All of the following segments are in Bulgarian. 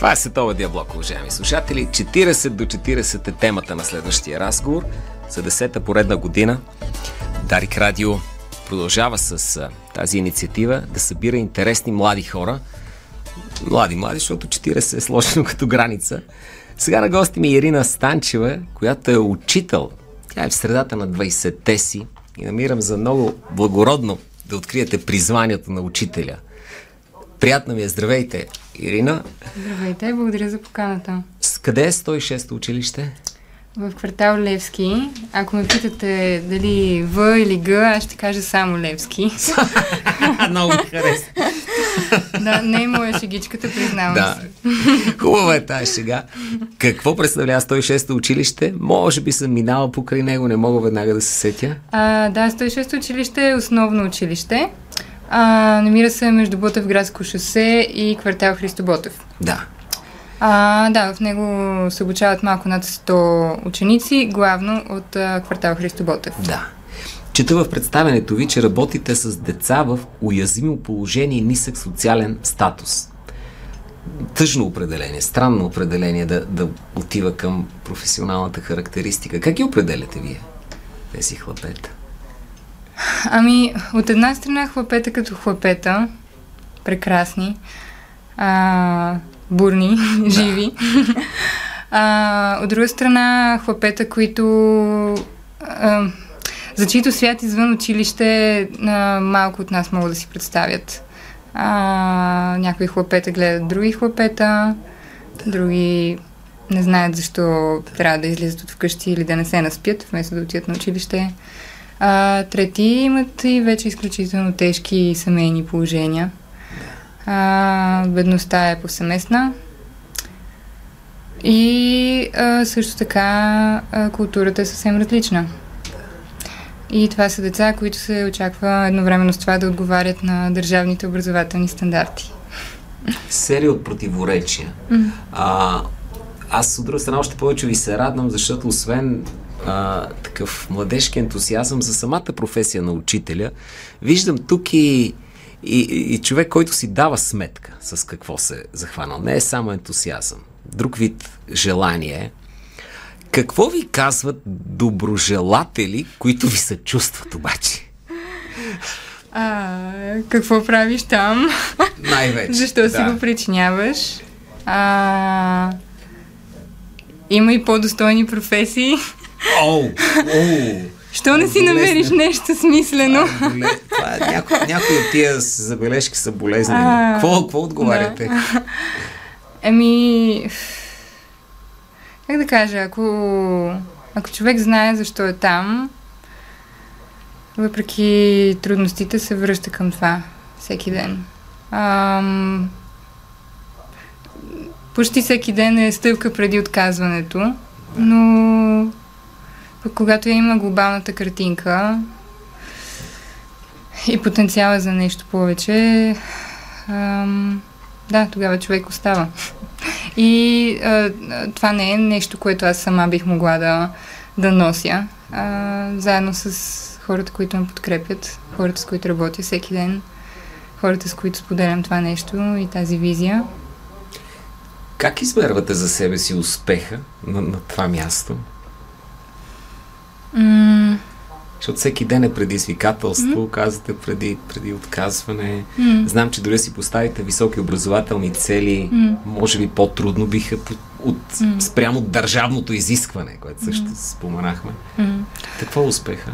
Това е Световия диаблок, уважаеми слушатели. 40 до 40 е темата на следващия разговор. За 10-та поредна година Дарик Радио продължава с тази инициатива да събира интересни млади хора. Млади, млади, защото 40 е сложено като граница. Сега на гости ми е Ирина Станчева, която е учител. Тя е в средата на 20-те си и намирам за много благородно да откриете призванието на учителя. Приятно ми е. Здравейте, Ирина. Здравейте, благодаря за поканата. С къде е 106-то училище? В квартал Левски. Ако ме питате дали В или Г, аз ще кажа само Левски. Много хареса. да, не е моя шегичката, признавам да. се. Хубава е тази шега. Какво представлява 106-то училище? Може би съм минала покрай него, не мога веднага да се сетя. А, да, 106-то училище е основно училище. А, намира се между Ботев градско шосе и квартал Христо Ботев. Да. А, да, в него се обучават малко над 100 ученици, главно от а, квартал Христо Ботев. Да. Чета в представенето ви, че работите с деца в уязвимо положение и нисък социален статус. Тъжно определение, странно определение да, да отива към професионалната характеристика. Как ги определяте вие, тези хлапета? Ами, от една страна хлапета като хлапета, прекрасни, а, бурни, да. живи. а, от друга страна хлапета, които а, за чието свят извън училище а, малко от нас могат да си представят. А, някои хлапета гледат други хлапета, други не знаят защо трябва да излизат от вкъщи или да не се наспят, вместо да отидат на училище. А, трети имат и вече изключително тежки семейни положения. А, бедността е повсеместна. И а, също така а, културата е съвсем различна. И това са деца, които се очаква едновременно с това да отговарят на държавните образователни стандарти. Серия от противоречия. Mm. А, аз от друга страна още повече ви се радвам, защото освен а, такъв младежки ентусиазъм за самата професия на учителя, виждам тук и, и, и човек, който си дава сметка с какво се захванал. Не е само ентусиазъм. Друг вид желание. Какво ви казват доброжелатели, които ви се чувстват обаче? А, какво правиш там? Най-вече. Защо да. си го причиняваш? А, има и по-достойни професии. Оу, оу. Що не си намериш нещо смислено? Е, няко, някои от тия забележки са болезнени. Какво, отговаряте? Еми, как да кажа, ако, ако човек знае защо е там, въпреки трудностите се връща към това всеки ден. Ам, почти всеки ден е стъпка преди отказването, но когато я има глобалната картинка и потенциала за нещо повече, ам, да, тогава човек остава. И а, това не е нещо, което аз сама бих могла да, да нося. А, заедно с хората, които ме подкрепят, хората, с които работя всеки ден, хората, с които споделям това нещо и тази визия. Как измервате за себе си успеха на, на това място? Mm. Защото всеки ден е предизвикателство, mm. казвате преди, преди отказване. Mm. Знам, че дори си поставите високи образователни цели, mm. може би по-трудно биха от, mm. спрямо държавното изискване, което също mm. споменахме. Mm. Какво е успеха?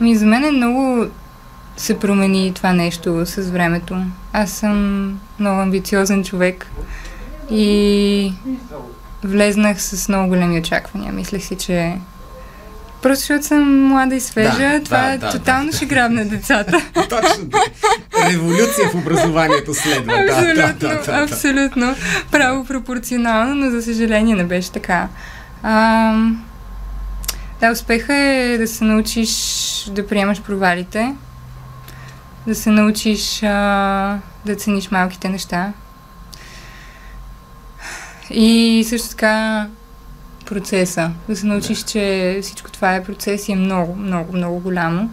Ми, за мен е много се промени това нещо с времето. Аз съм много амбициозен човек и влезнах с много големи очаквания. Мислех си, че Просто защото съм млада и свежа, да, това да, да, тотално да. ще грабне децата. Точно. Революция в образованието следва. Абсолютно, да, да, да, да, абсолютно. Право пропорционално, но за съжаление не беше така. А, да, успеха е да се научиш да приемаш провалите, да се научиш а, да цениш малките неща. И също така процеса. Да се научиш, да. че всичко това е процес и е много, много, много голямо.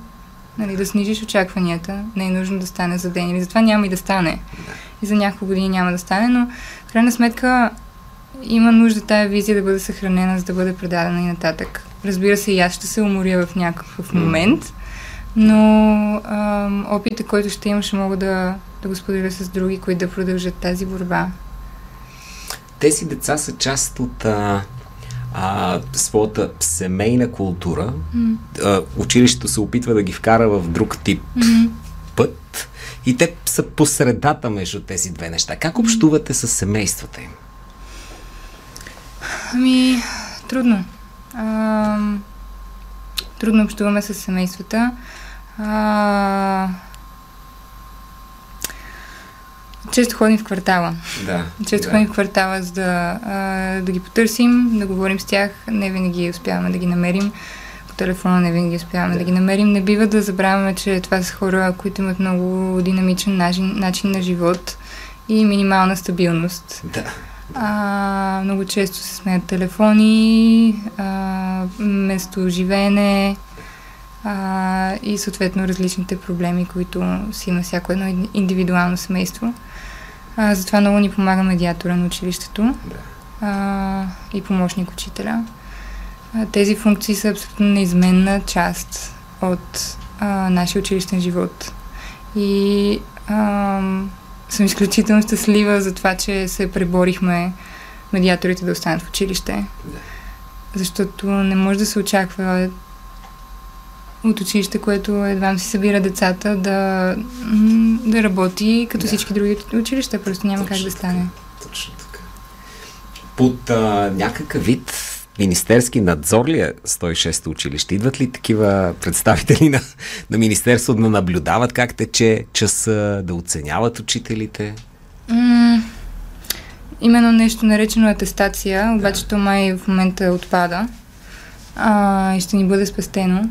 Нали, да снижиш очакванията. Не е нужно да стане за ден или затова няма и да стане. Да. И за няколко години няма да стане, но в крайна сметка има нужда тая визия да бъде съхранена, за да бъде предадена и нататък. Разбира се, и аз ще се уморя в някакъв момент, но ам, опита, който ще имам, ще мога да, да го споделя с други, които да продължат тази борба. Тези деца са част от а, а, своята семейна култура. Mm. А, училището се опитва да ги вкара в друг тип mm. път и те са по средата между тези две неща. Как общувате с семействата им? Ами, трудно. А, трудно общуваме с семействата. А, често ходим в квартала. Да. Често да. ходим в квартала, за да, а, да ги потърсим, да говорим с тях. Не винаги успяваме да ги намерим. По телефона не винаги успяваме да, да ги намерим. Не бива да забравяме, че това са хора, които имат много динамичен начин, начин на живот и минимална стабилност. Да. А, много често се сменят телефони, а, место живеене а, и съответно различните проблеми, които си има всяко едно индивидуално семейство. А, затова много ни помага медиатора на училището а, и помощник учителя. А, тези функции са абсолютно неизменна част от а, нашия училищен живот. И а, съм изключително щастлива за това, че се преборихме медиаторите да останат в училище. Защото не може да се очаква от училище, което едва си събира децата, да, да работи като да. всички други училища. Просто няма Точно как да стане. Така. Точно така. Под а, някакъв вид министерски надзор ли е 106-то училище? Идват ли такива представители на, на Министерството да наблюдават как тече часа, да оценяват учителите? М- именно нещо наречено атестация, обаче то май в момента отпада а, и ще ни бъде спестено.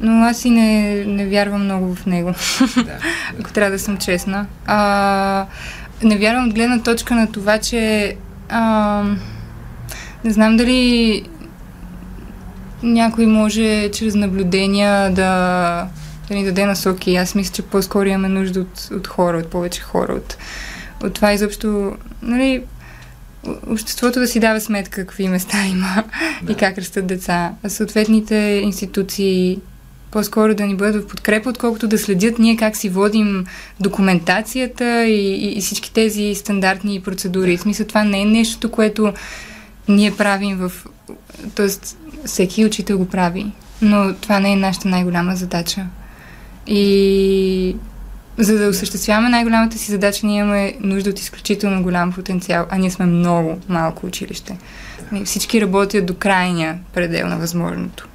Но аз и не, не вярвам много в него, да, ако трябва да съм честна. А, не вярвам от гледна точка на това, че а, не знам дали някой може чрез наблюдения да, да ни даде насоки. Аз мисля, че по-скоро имаме нужда от, от хора, от повече хора, от, от това изобщо, нали, обществото да си дава сметка какви места има да. и как растат деца. Съответните институции по-скоро да ни бъдат в подкрепа, отколкото да следят ние как си водим документацията и, и, и всички тези стандартни процедури. В смисъл, това не е нещо, което ние правим в... Тоест, всеки учител го прави, но това не е нашата най-голяма задача. И за да осъществяваме най-голямата си задача, ние имаме нужда от изключително голям потенциал, а ние сме много малко училище. Всички работят до крайния предел на възможното.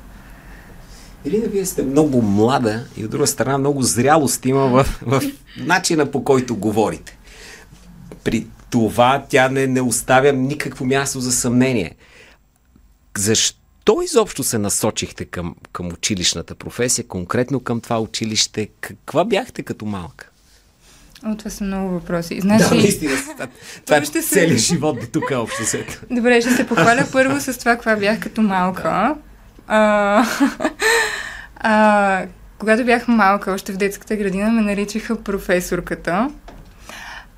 Ирина, вие сте много млада и от друга страна много зрялост има в, в начина по който говорите. При това тя не, не оставя никакво място за съмнение. Защо изобщо се насочихте към, към училищната професия, конкретно към това училище? Каква бяхте като малка? О, това са много въпроси. Значи... Да, наистина. Това е целият живот до тук общо след. Добре, ще се похваля първо с това, каква бях като малка. А, а, когато бях малка, още в детската градина, ме наричаха професорката.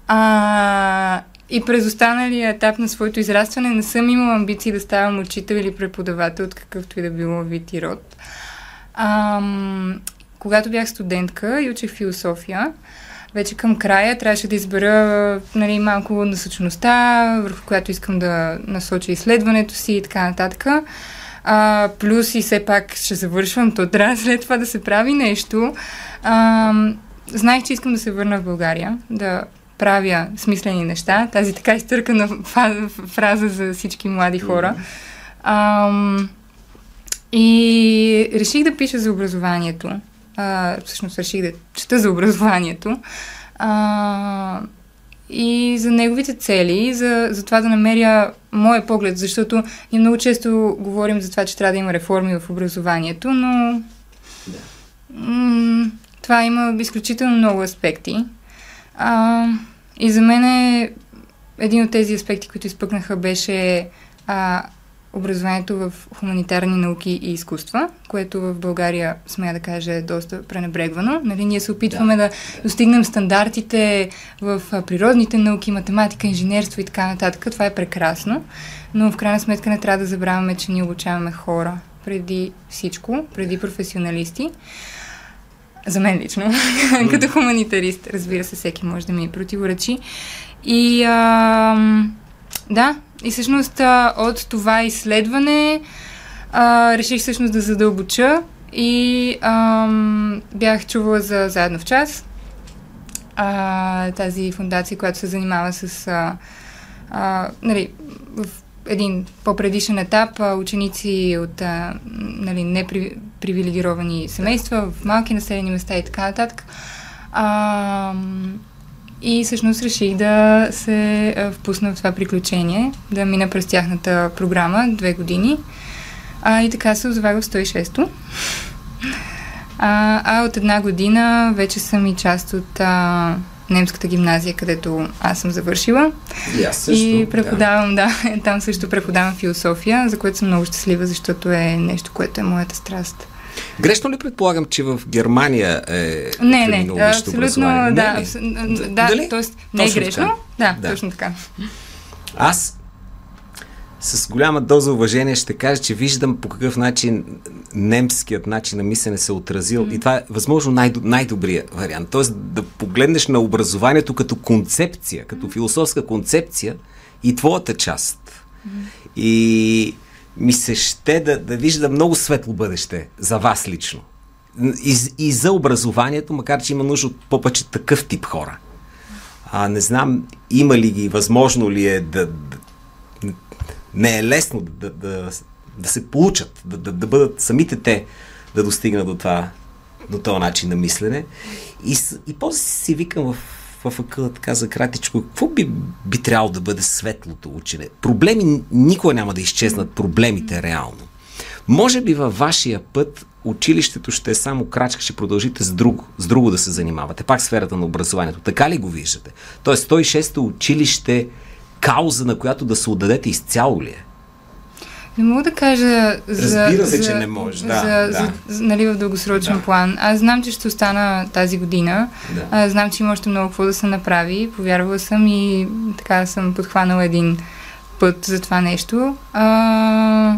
А, и през останалия етап на своето израстване не съм имала амбиции да ставам учител или преподавател от какъвто и да било вид и род. А, когато бях студентка и учих философия, вече към края трябваше да избера нали, малко насочеността, върху която искам да насоча изследването си и така нататък. А, плюс и все пак ще завършвам, то трябва след това да се прави нещо. А, знаех, че искам да се върна в България, да правя смислени неща. Тази така изтъркана фраза за всички млади хора. А, и реших да пиша за образованието. А, всъщност реших да чета за образованието. А, и за неговите цели, за, за това да намеря моя поглед, защото ние много често говорим за това, че трябва да има реформи в образованието, но да. м- това има изключително много аспекти. А, и за мен е един от тези аспекти, които изпъкнаха, беше а, образованието в хуманитарни науки и изкуства, което в България, смея да кажа, е доста пренебрегвано. Нали, ние се опитваме да, да достигнем стандартите в природните науки, математика, инженерство и така нататък. Това е прекрасно, но в крайна сметка не трябва да забравяме, че ние обучаваме хора преди всичко, преди професионалисти. За мен лично, като хуманитарист, разбира се, всеки може да ми противоречи. И а, да, и всъщност от това изследване а, реших всъщност да задълбоча и а, бях чувала за Заедно в час, а, тази фундация, която се занимава с а, а, нали, в един по-предишен етап ученици от а, нали, непривилегировани семейства в малки населени места и така нататък. А, и всъщност реших да се впусна в това приключение, да мина през тяхната програма две години. А, и така се озовах в 106-то. А, а от една година вече съм и част от а, немската гимназия, където аз съм завършила. И аз също. И преподавам, да. да, там също преподавам философия, за което съм много щастлива, защото е нещо, което е моята страст. Грешно ли предполагам, че в Германия е Не, не, абсолютно, да. Не, да, Дали? т.е. не е грешно. Да, да, точно така. Аз с голяма доза уважение ще кажа, че виждам по какъв начин немският начин на мислене се е отразил mm-hmm. и това е възможно най- най-добрият вариант. Тоест да погледнеш на образованието като концепция, като философска концепция и твоята част. Mm-hmm. И ми се ще да, да вижда много светло бъдеще за вас лично. И, и за образованието, макар че има нужда от попаче такъв тип хора. А, не знам, има ли ги, възможно ли е да, да не е лесно да, да, да се получат, да, да, да бъдат самите те да достигнат до това, до този начин на мислене. И, и после си викам в, в акъла така за кратичко, какво би, би трябвало да бъде светлото учене? Проблеми никога няма да изчезнат, проблемите реално. Може би във вашия път училището ще е само крачка, ще продължите с друго, с друго да се занимавате, пак сферата на образованието. Така ли го виждате? Тоест 106-то училище кауза, на която да се отдадете изцяло ли е? Не мога да кажа за... Разбира се, за, че не може, да. За, да. За, нали, в дългосрочен да. план. Аз знам, че ще остана тази година. Да. А, знам, че има още много какво да се направи. Повярвала съм и така съм подхванала един път за това нещо. А,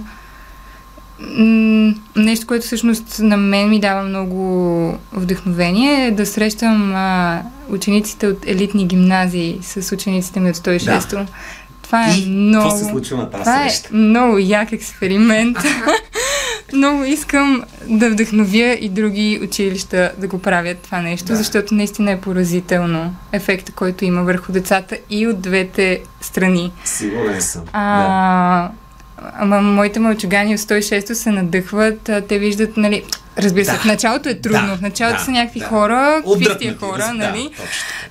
нещо, което всъщност на мен ми дава много вдъхновение е да срещам а, учениците от елитни гимназии с учениците ми от 106-то. Да. Това е и много. Какво се случва на тази Това среща? е много як експеримент. много искам да вдъхновя и други училища да го правят това нещо, да. защото наистина е поразително ефекта, който има върху децата и от двете страни. Сигурен съм. А, да. Ама моите мълчугани от 106 се надъхват, те виждат, нали, Разбира се, да. в началото е трудно. Да, в началото да, са някакви да. хора, какви хора, да, нали?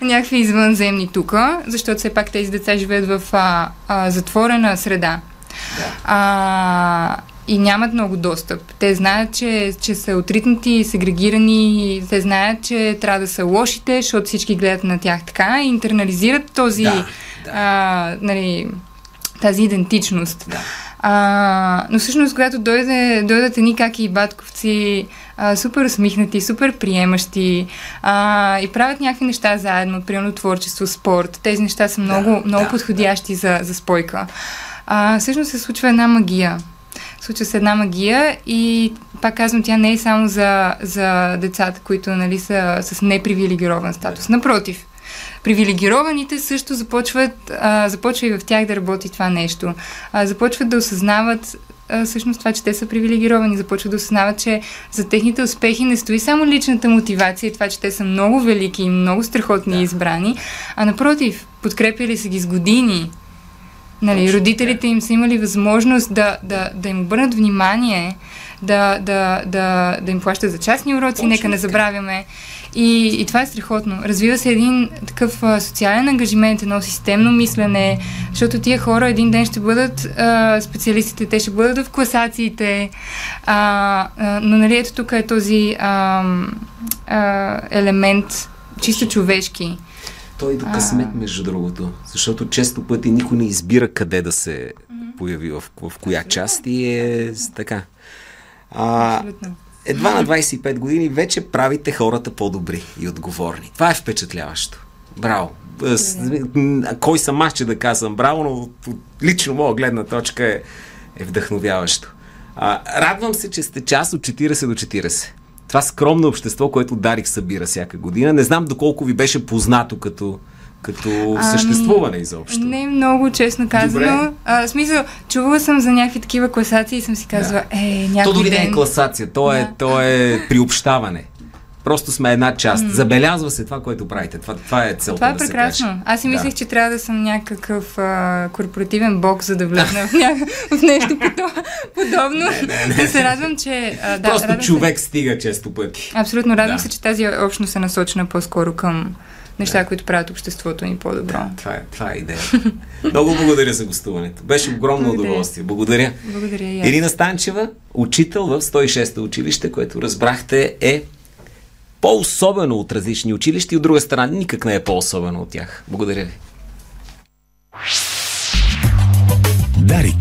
Да, някакви извънземни тук, защото все пак тези деца живеят в а, а, затворена среда. Да. А, и нямат много достъп. Те знаят, че, че са отритнати, сегрегирани, те знаят, че трябва да са лошите, защото всички гледат на тях така и интернализират този, да, да. А, нали, тази идентичност. Да. А, но всъщност, когато дойде, дойдат едни как и батковци, а, супер усмихнати, супер приемащи а, и правят някакви неща заедно, примерно творчество, спорт, тези неща са много, да, много да, подходящи да. За, за спойка. А, всъщност се случва една магия. Случва се една магия и пак казвам, тя не е само за, за децата, които нали, са с непривилегирован статус. Напротив, Привилегированите също започват, а, започва и в тях да работи това нещо. А, започват да осъзнават а, всъщност това, че те са привилегировани, започват да осъзнават, че за техните успехи не стои само личната мотивация и това, че те са много велики и много страхотни да. избрани, а напротив, подкрепили са ги с години. Нали, родителите им са имали възможност да, да, да им обърнат внимание, да, да, да, да им плащат за частни уроци, Точно нека не забравяме. И, и това е страхотно. Развива се един такъв а, социален ангажимент, едно системно мислене, защото тия хора един ден ще бъдат а, специалистите, те ще бъдат в класациите, а, а, но нали ето тук е този а, а, елемент чисто човешки. той до късмет, между другото. Защото често пъти никой не избира къде да се появи, в, в коя част и е така. А, едва на 25 години вече правите хората по-добри и отговорни. Това е впечатляващо. Браво! Кой съм аз, че да казвам браво, но лично моя гледна точка е, е вдъхновяващо. А, радвам се, че сте част от 40 до 40. Това скромно общество, което Дарик събира всяка година. Не знам доколко ви беше познато като, като съществуване изобщо. Не много, честно казано. А, смисъл, чувала съм за някакви такива класации и съм си казала, да. е, някой То дори ден... не е класация, то, е, да. е, то е приобщаване. Просто сме една част. Mm. Забелязва се това, което правите. Това, това е целта. Това е да прекрасно. Се Аз си мислех, да. че трябва да съм някакъв а, корпоративен бокс, за да влезна в, ня... в нещо подобно. Не, не, не. Да се радвам, че. А, да, Просто човек се... стига често пъти. Абсолютно. Радвам да. се, че тази общност е насочена по-скоро към неща, да. които правят обществото ни по-добро. Да, това е, това е идеята. Много благодаря за гостуването. Беше огромно благодаря. удоволствие. Благодаря. Благодаря. Ирина Станчева, учител в 106-та училище, което разбрахте е по-особено от различни училища и от друга страна никак не е по-особено от тях. Благодаря ви. Дарик.